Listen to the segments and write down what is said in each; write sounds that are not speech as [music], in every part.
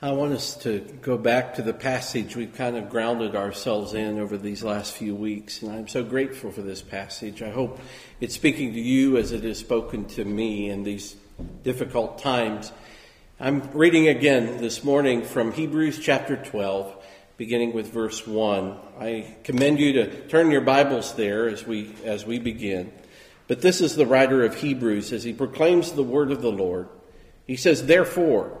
I want us to go back to the passage we've kind of grounded ourselves in over these last few weeks, and I'm so grateful for this passage. I hope it's speaking to you as it has spoken to me in these difficult times. I'm reading again this morning from Hebrews chapter 12, beginning with verse 1. I commend you to turn your Bibles there as we as we begin. But this is the writer of Hebrews as he proclaims the word of the Lord. He says, "Therefore,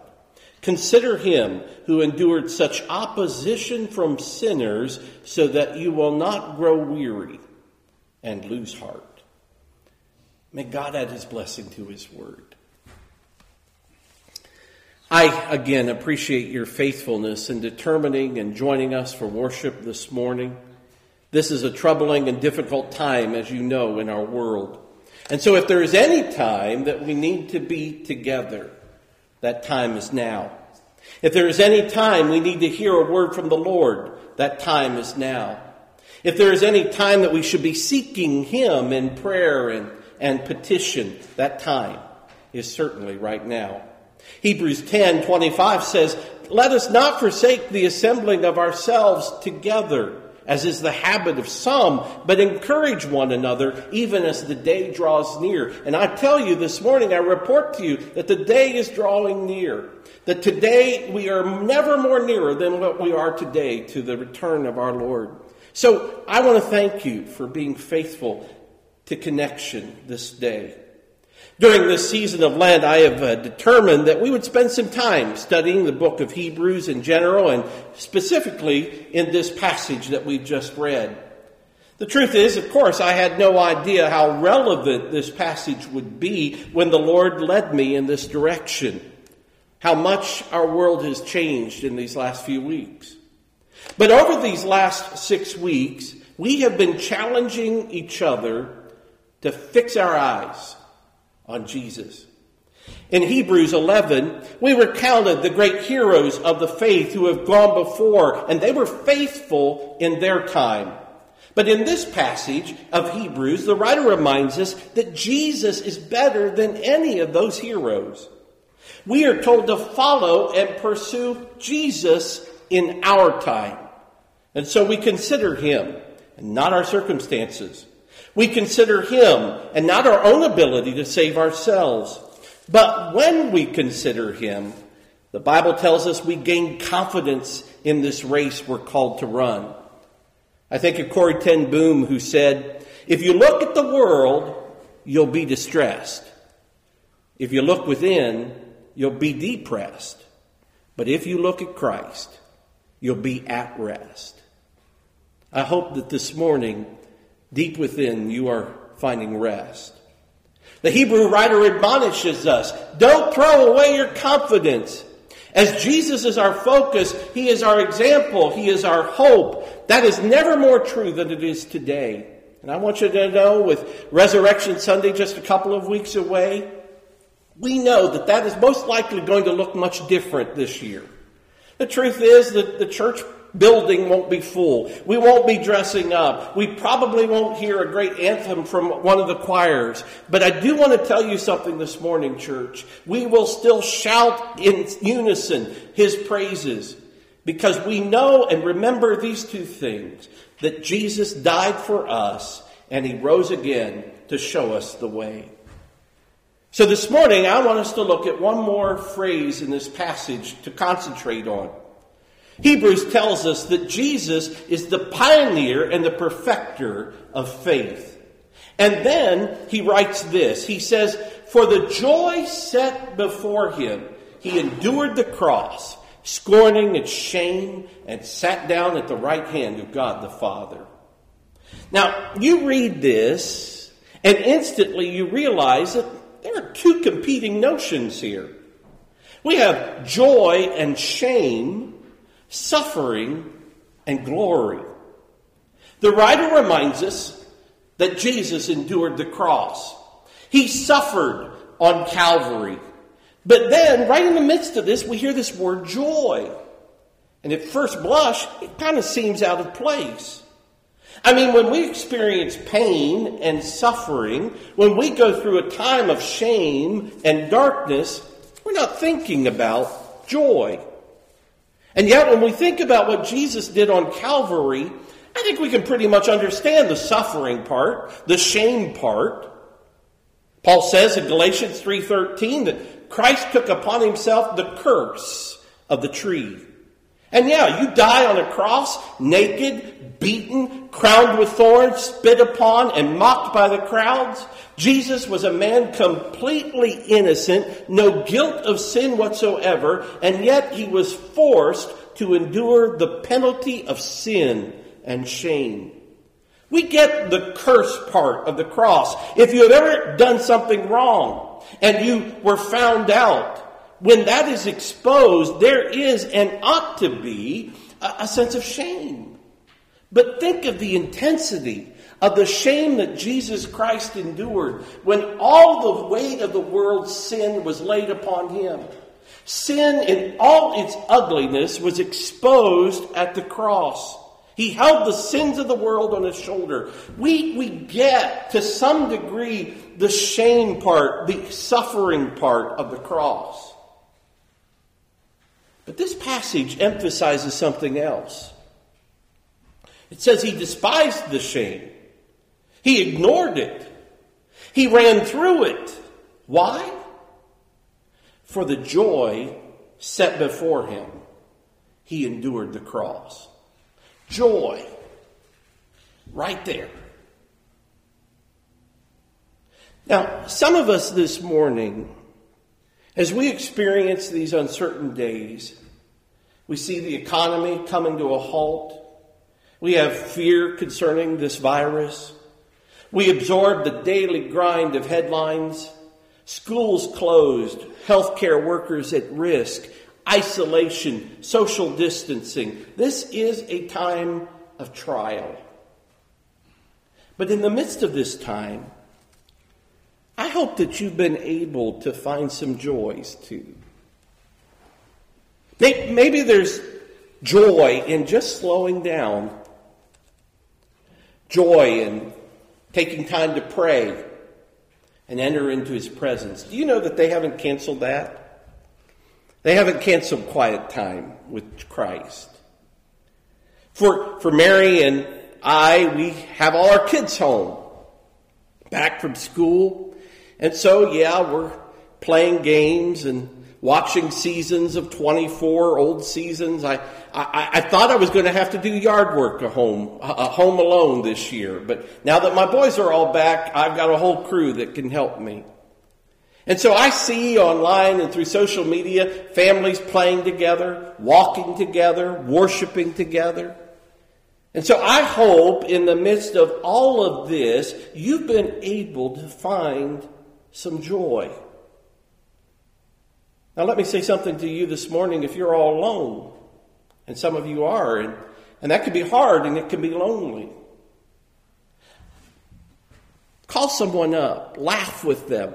Consider him who endured such opposition from sinners so that you will not grow weary and lose heart. May God add his blessing to his word. I again appreciate your faithfulness in determining and joining us for worship this morning. This is a troubling and difficult time, as you know, in our world. And so, if there is any time that we need to be together, that time is now. If there is any time we need to hear a word from the Lord, that time is now. If there is any time that we should be seeking Him in prayer and, and petition, that time is certainly right now. Hebrews 10 25 says, Let us not forsake the assembling of ourselves together as is the habit of some, but encourage one another even as the day draws near. And I tell you this morning, I report to you that the day is drawing near. That today we are never more nearer than what we are today to the return of our Lord. So I want to thank you for being faithful to connection this day. During this season of Lent, I have uh, determined that we would spend some time studying the book of Hebrews in general and specifically in this passage that we've just read. The truth is, of course, I had no idea how relevant this passage would be when the Lord led me in this direction. How much our world has changed in these last few weeks. But over these last six weeks, we have been challenging each other to fix our eyes on Jesus. In Hebrews 11, we recounted the great heroes of the faith who have gone before, and they were faithful in their time. But in this passage of Hebrews, the writer reminds us that Jesus is better than any of those heroes. We are told to follow and pursue Jesus in our time. And so we consider him and not our circumstances. We consider Him and not our own ability to save ourselves. But when we consider Him, the Bible tells us we gain confidence in this race we're called to run. I think of Corrie ten Boom, who said, If you look at the world, you'll be distressed. If you look within, you'll be depressed. But if you look at Christ, you'll be at rest. I hope that this morning Deep within, you are finding rest. The Hebrew writer admonishes us don't throw away your confidence. As Jesus is our focus, He is our example, He is our hope. That is never more true than it is today. And I want you to know, with Resurrection Sunday just a couple of weeks away, we know that that is most likely going to look much different this year. The truth is that the church building won't be full. We won't be dressing up. We probably won't hear a great anthem from one of the choirs. But I do want to tell you something this morning, church. We will still shout in unison his praises because we know and remember these two things that Jesus died for us and he rose again to show us the way. So this morning, I want us to look at one more phrase in this passage to concentrate on. Hebrews tells us that Jesus is the pioneer and the perfecter of faith. And then he writes this He says, For the joy set before him, he endured the cross, scorning its shame, and sat down at the right hand of God the Father. Now, you read this, and instantly you realize that there are two competing notions here. We have joy and shame suffering and glory. The writer reminds us that Jesus endured the cross. He suffered on Calvary. But then, right in the midst of this, we hear this word joy. And at first blush, it kind of seems out of place. I mean, when we experience pain and suffering, when we go through a time of shame and darkness, we're not thinking about joy. And yet, when we think about what Jesus did on Calvary, I think we can pretty much understand the suffering part, the shame part. Paul says in Galatians 3:13 that Christ took upon himself the curse of the tree. And yeah, you die on a cross, naked, beaten, crowned with thorns, spit upon, and mocked by the crowds. Jesus was a man completely innocent, no guilt of sin whatsoever, and yet he was forced to endure the penalty of sin and shame. We get the curse part of the cross. If you have ever done something wrong and you were found out, when that is exposed, there is and ought to be a, a sense of shame. But think of the intensity of the shame that Jesus Christ endured when all the weight of the world's sin was laid upon him. Sin in all its ugliness was exposed at the cross. He held the sins of the world on his shoulder. We, we get, to some degree, the shame part, the suffering part of the cross. But this passage emphasizes something else. It says he despised the shame, he ignored it, he ran through it. Why? For the joy set before him, he endured the cross. Joy. Right there. Now, some of us this morning, as we experience these uncertain days, we see the economy coming to a halt. We have fear concerning this virus. We absorb the daily grind of headlines. Schools closed, healthcare workers at risk, isolation, social distancing. This is a time of trial. But in the midst of this time, I hope that you've been able to find some joys too. Maybe there's joy in just slowing down, joy in taking time to pray and enter into his presence. Do you know that they haven't canceled that? They haven't canceled quiet time with Christ. For, for Mary and I, we have all our kids home, back from school. And so, yeah, we're playing games and watching seasons of 24 old seasons. I, I, I thought I was going to have to do yard work at home, uh, home alone this year. But now that my boys are all back, I've got a whole crew that can help me. And so I see online and through social media families playing together, walking together, worshiping together. And so I hope in the midst of all of this, you've been able to find some joy. Now, let me say something to you this morning if you're all alone, and some of you are, and, and that can be hard and it can be lonely. Call someone up, laugh with them,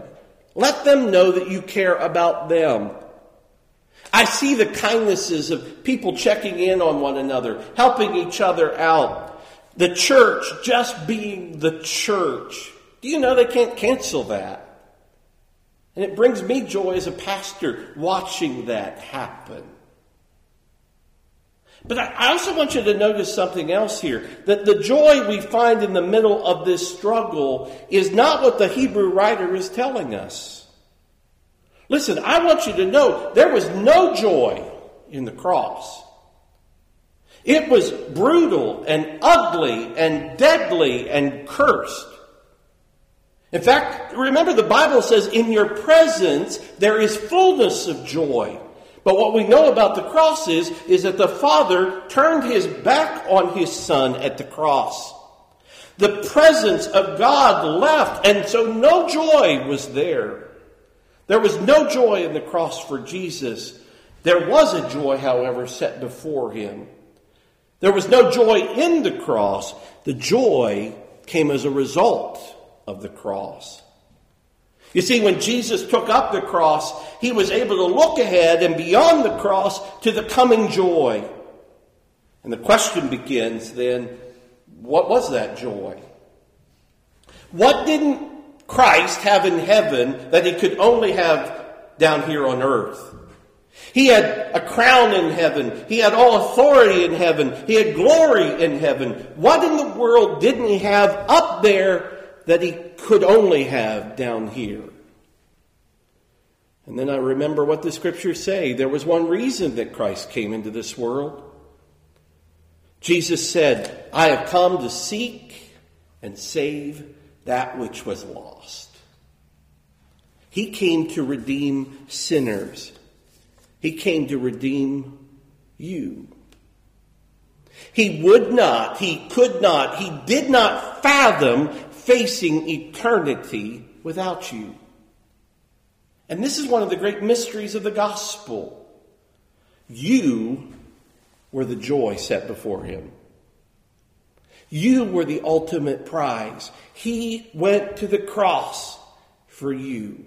let them know that you care about them. I see the kindnesses of people checking in on one another, helping each other out. The church just being the church. Do you know they can't cancel that? And it brings me joy as a pastor watching that happen. But I also want you to notice something else here that the joy we find in the middle of this struggle is not what the Hebrew writer is telling us. Listen, I want you to know there was no joy in the cross. It was brutal and ugly and deadly and cursed. In fact, remember the Bible says, in your presence there is fullness of joy. But what we know about the cross is, is that the Father turned his back on his Son at the cross. The presence of God left, and so no joy was there. There was no joy in the cross for Jesus. There was a joy, however, set before him. There was no joy in the cross. The joy came as a result of the cross. You see, when Jesus took up the cross, he was able to look ahead and beyond the cross to the coming joy. And the question begins then what was that joy? What didn't Christ have in heaven that he could only have down here on earth? He had a crown in heaven. He had all authority in heaven. He had glory in heaven. What in the world didn't he have up there that he could only have down here? And then I remember what the scriptures say. There was one reason that Christ came into this world. Jesus said, I have come to seek and save that which was lost. He came to redeem sinners. He came to redeem you. He would not, he could not, he did not fathom facing eternity without you. And this is one of the great mysteries of the gospel. You were the joy set before him. You were the ultimate prize. He went to the cross for you.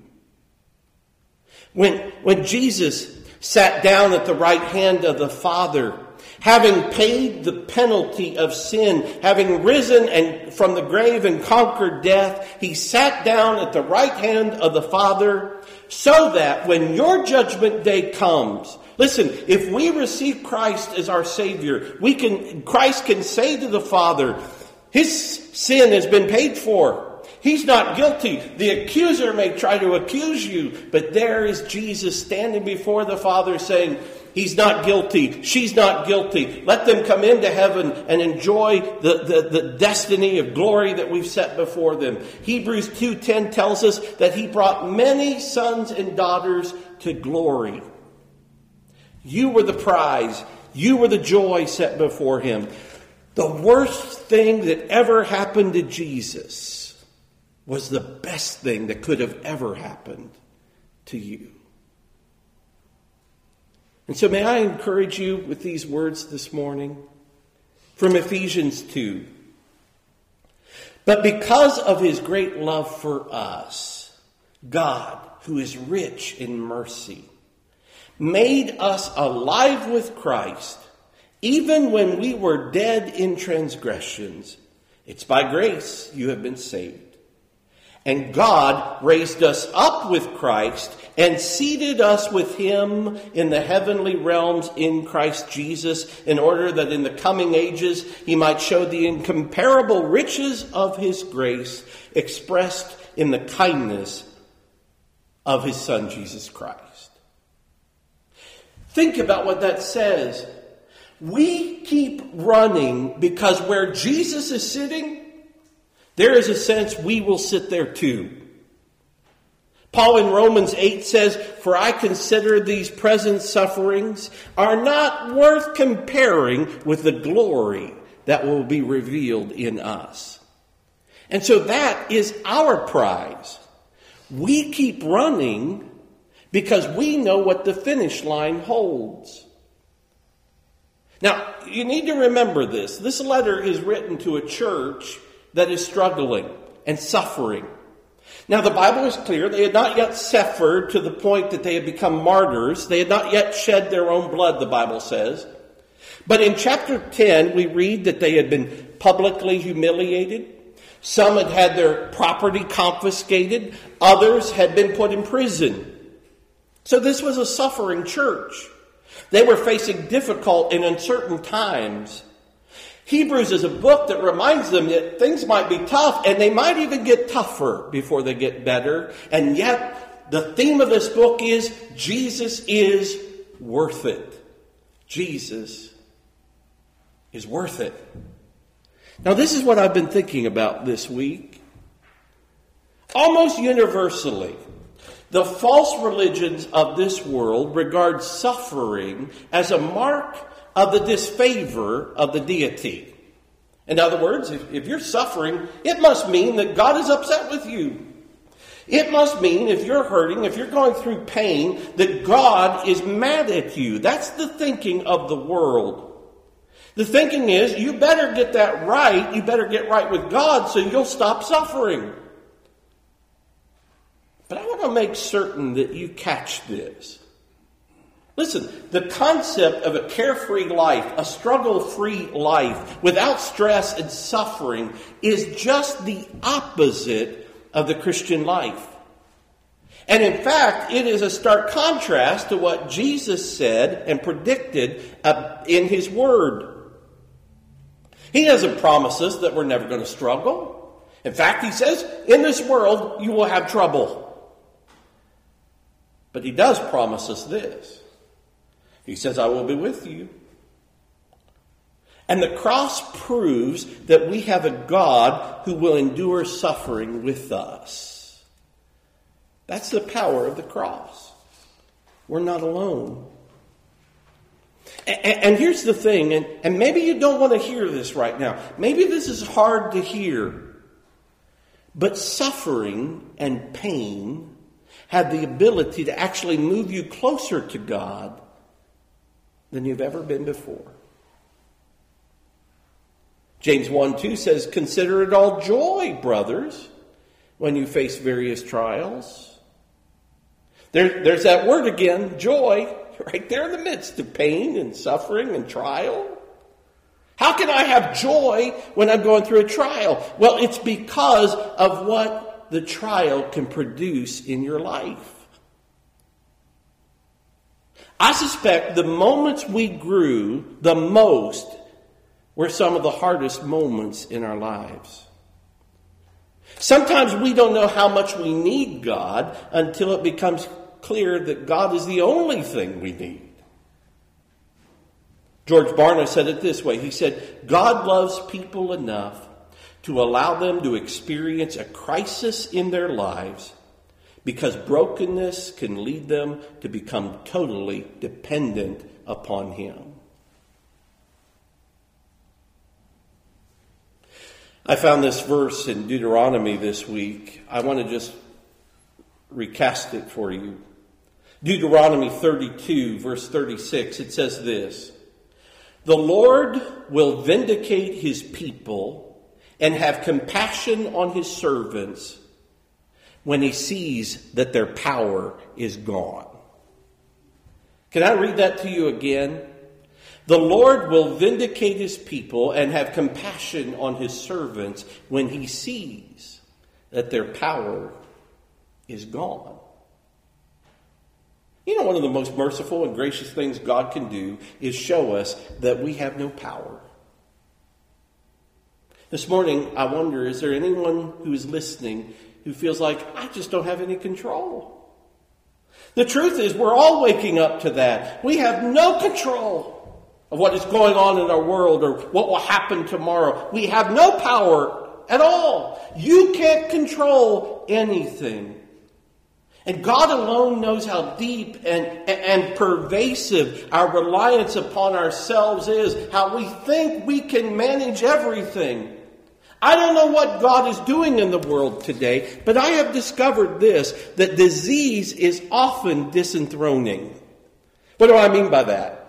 When, when Jesus sat down at the right hand of the Father, having paid the penalty of sin, having risen and from the grave and conquered death, he sat down at the right hand of the Father so that when your judgment day comes, listen, if we receive Christ as our Savior, we can, Christ can say to the Father, his sin has been paid for. He's not guilty. The accuser may try to accuse you, but there is Jesus standing before the Father saying, He's not guilty. She's not guilty. Let them come into heaven and enjoy the, the, the, destiny of glory that we've set before them. Hebrews 2.10 tells us that he brought many sons and daughters to glory. You were the prize. You were the joy set before him. The worst thing that ever happened to Jesus was the best thing that could have ever happened to you. And so, may I encourage you with these words this morning from Ephesians 2. But because of his great love for us, God, who is rich in mercy, made us alive with Christ, even when we were dead in transgressions. It's by grace you have been saved. And God raised us up with Christ and seated us with him in the heavenly realms in Christ Jesus in order that in the coming ages he might show the incomparable riches of his grace expressed in the kindness of his son Jesus Christ. Think about what that says. We keep running because where Jesus is sitting, there is a sense we will sit there too. Paul in Romans 8 says, For I consider these present sufferings are not worth comparing with the glory that will be revealed in us. And so that is our prize. We keep running because we know what the finish line holds. Now, you need to remember this. This letter is written to a church that is struggling and suffering. Now, the Bible is clear. They had not yet suffered to the point that they had become martyrs. They had not yet shed their own blood, the Bible says. But in chapter 10, we read that they had been publicly humiliated. Some had had their property confiscated. Others had been put in prison. So this was a suffering church. They were facing difficult and uncertain times. Hebrews is a book that reminds them that things might be tough and they might even get tougher before they get better. And yet, the theme of this book is Jesus is worth it. Jesus is worth it. Now, this is what I've been thinking about this week. Almost universally, the false religions of this world regard suffering as a mark of the disfavor of the deity. In other words, if, if you're suffering, it must mean that God is upset with you. It must mean if you're hurting, if you're going through pain, that God is mad at you. That's the thinking of the world. The thinking is you better get that right, you better get right with God so you'll stop suffering. But I want to make certain that you catch this. Listen, the concept of a carefree life, a struggle free life without stress and suffering is just the opposite of the Christian life. And in fact, it is a stark contrast to what Jesus said and predicted uh, in His Word. He doesn't promise us that we're never going to struggle. In fact, He says, in this world, you will have trouble. But He does promise us this he says, I will be with you. And the cross proves that we have a God who will endure suffering with us. That's the power of the cross. We're not alone. And, here's the thing, and maybe you don't want to hear this right now. Maybe this is hard to hear. But suffering and pain have the ability to actually move you closer to God than you've ever been before. James 1 2 says, Consider it all joy, brothers, when you face various trials. There, there's that word again, joy, [laughs] right there in the midst of pain and suffering and trial. How can I have joy when I'm going through a trial? Well, it's because of what the trial can produce in your life. I suspect the moments we grew the most were some of the hardest moments in our lives. Sometimes we don't know how much we need God until it becomes clear that God is the only thing we need. George Barna said it this way He said, God loves people enough to allow them to experience a crisis in their lives because brokenness can lead them to become totally dependent upon Him. I found this verse in Deuteronomy this week. I want to just recast it for you. Deuteronomy 32, verse 36, it says this The Lord will vindicate his people and have compassion on his servants when he sees that their power is gone. Can I read that to you again? The Lord will vindicate his people and have compassion on his servants when he sees that their power is gone. You know, one of the most merciful and gracious things God can do is show us that we have no power. This morning, I wonder is there anyone who is listening who feels like, I just don't have any control. The truth is, we're all waking up to that. We have no control of what is going on in our world or what will happen tomorrow. We have no power at all. You can't control anything. And God alone knows how deep and, and pervasive our reliance upon ourselves is, how we think we can manage everything. I don't know what God is doing in the world today, but I have discovered this that disease is often disenthroning. What do I mean by that?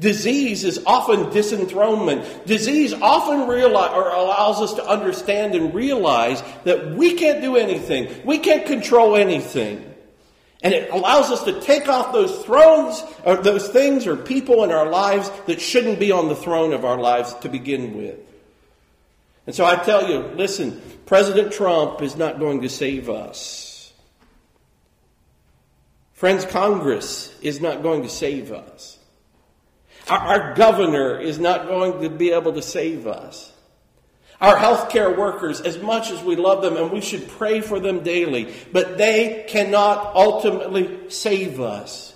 Disease is often disenthronement. Disease often realize, or allows us to understand and realize that we can't do anything. We can't control anything. And it allows us to take off those thrones or those things or people in our lives that shouldn't be on the throne of our lives to begin with. And so I tell you, listen, President Trump is not going to save us. Friends, Congress is not going to save us. Our, our governor is not going to be able to save us. Our healthcare workers, as much as we love them and we should pray for them daily, but they cannot ultimately save us.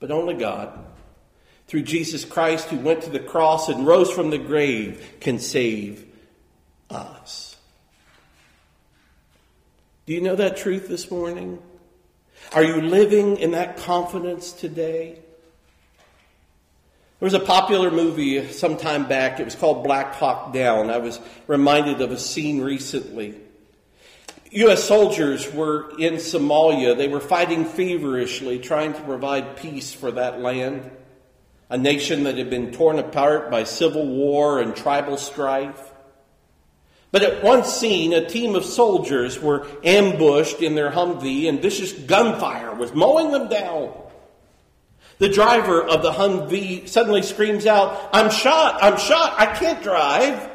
But only God through Jesus Christ, who went to the cross and rose from the grave, can save us. Do you know that truth this morning? Are you living in that confidence today? There was a popular movie some time back. It was called Black Hawk Down. I was reminded of a scene recently. U.S. soldiers were in Somalia. They were fighting feverishly, trying to provide peace for that land, a nation that had been torn apart by civil war and tribal strife. But at one scene, a team of soldiers were ambushed in their Humvee, and vicious gunfire was mowing them down. The driver of the Humvee suddenly screams out, I'm shot! I'm shot! I can't drive!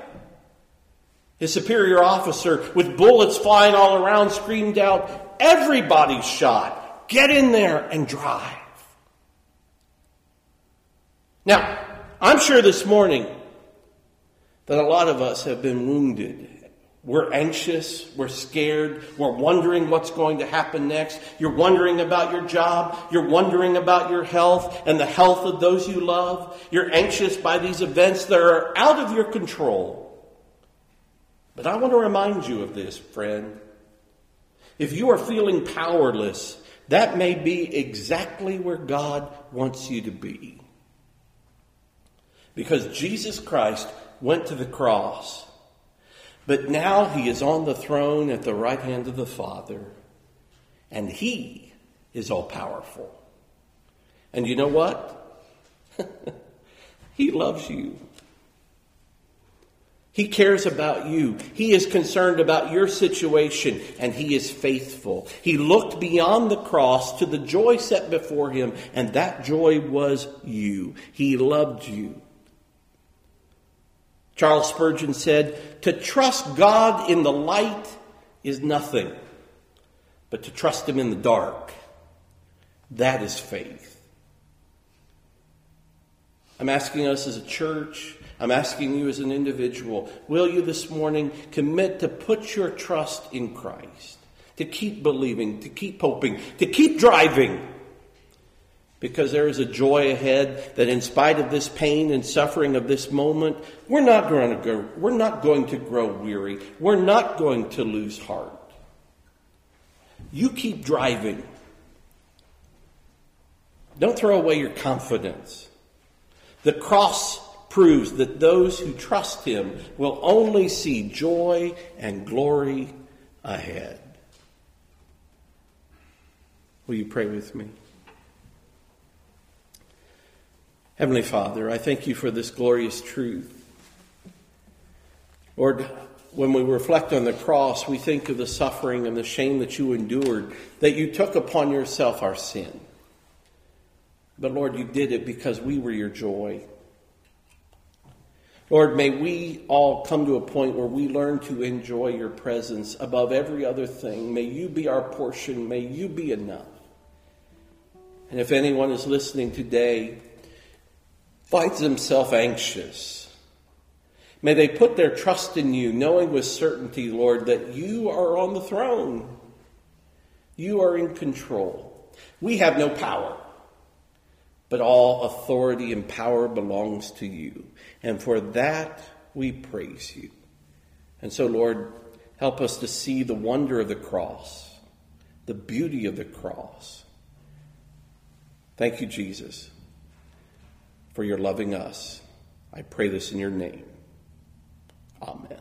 His superior officer, with bullets flying all around, screamed out, Everybody's shot! Get in there and drive! Now, I'm sure this morning that a lot of us have been wounded. We're anxious, we're scared, we're wondering what's going to happen next. You're wondering about your job, you're wondering about your health and the health of those you love. You're anxious by these events that are out of your control. But I want to remind you of this, friend. If you are feeling powerless, that may be exactly where God wants you to be. Because Jesus Christ went to the cross, but now he is on the throne at the right hand of the Father, and he is all powerful. And you know what? [laughs] he loves you. He cares about you. He is concerned about your situation and he is faithful. He looked beyond the cross to the joy set before him and that joy was you. He loved you. Charles Spurgeon said, To trust God in the light is nothing, but to trust Him in the dark, that is faith. I'm asking us as a church, I'm asking you as an individual, will you this morning commit to put your trust in Christ, to keep believing, to keep hoping, to keep driving? Because there is a joy ahead that in spite of this pain and suffering of this moment, we're not going to go, we're not going to grow weary. We're not going to lose heart. You keep driving. Don't throw away your confidence. The cross proves that those who trust him will only see joy and glory ahead. Will you pray with me? Heavenly Father, I thank you for this glorious truth. Lord, when we reflect on the cross, we think of the suffering and the shame that you endured, that you took upon yourself our sin. But Lord, you did it because we were your joy. Lord, may we all come to a point where we learn to enjoy your presence above every other thing. May you be our portion. May you be enough. And if anyone is listening today finds himself anxious. May they put their trust in you, knowing with certainty, Lord, that you are on the throne. You are in control. We have no power, but all authority and power belongs to you. And for that, we praise you. And so, Lord, help us to see the wonder of the cross, the beauty of the cross. Thank you, Jesus for your loving us. I pray this in your name. Amen.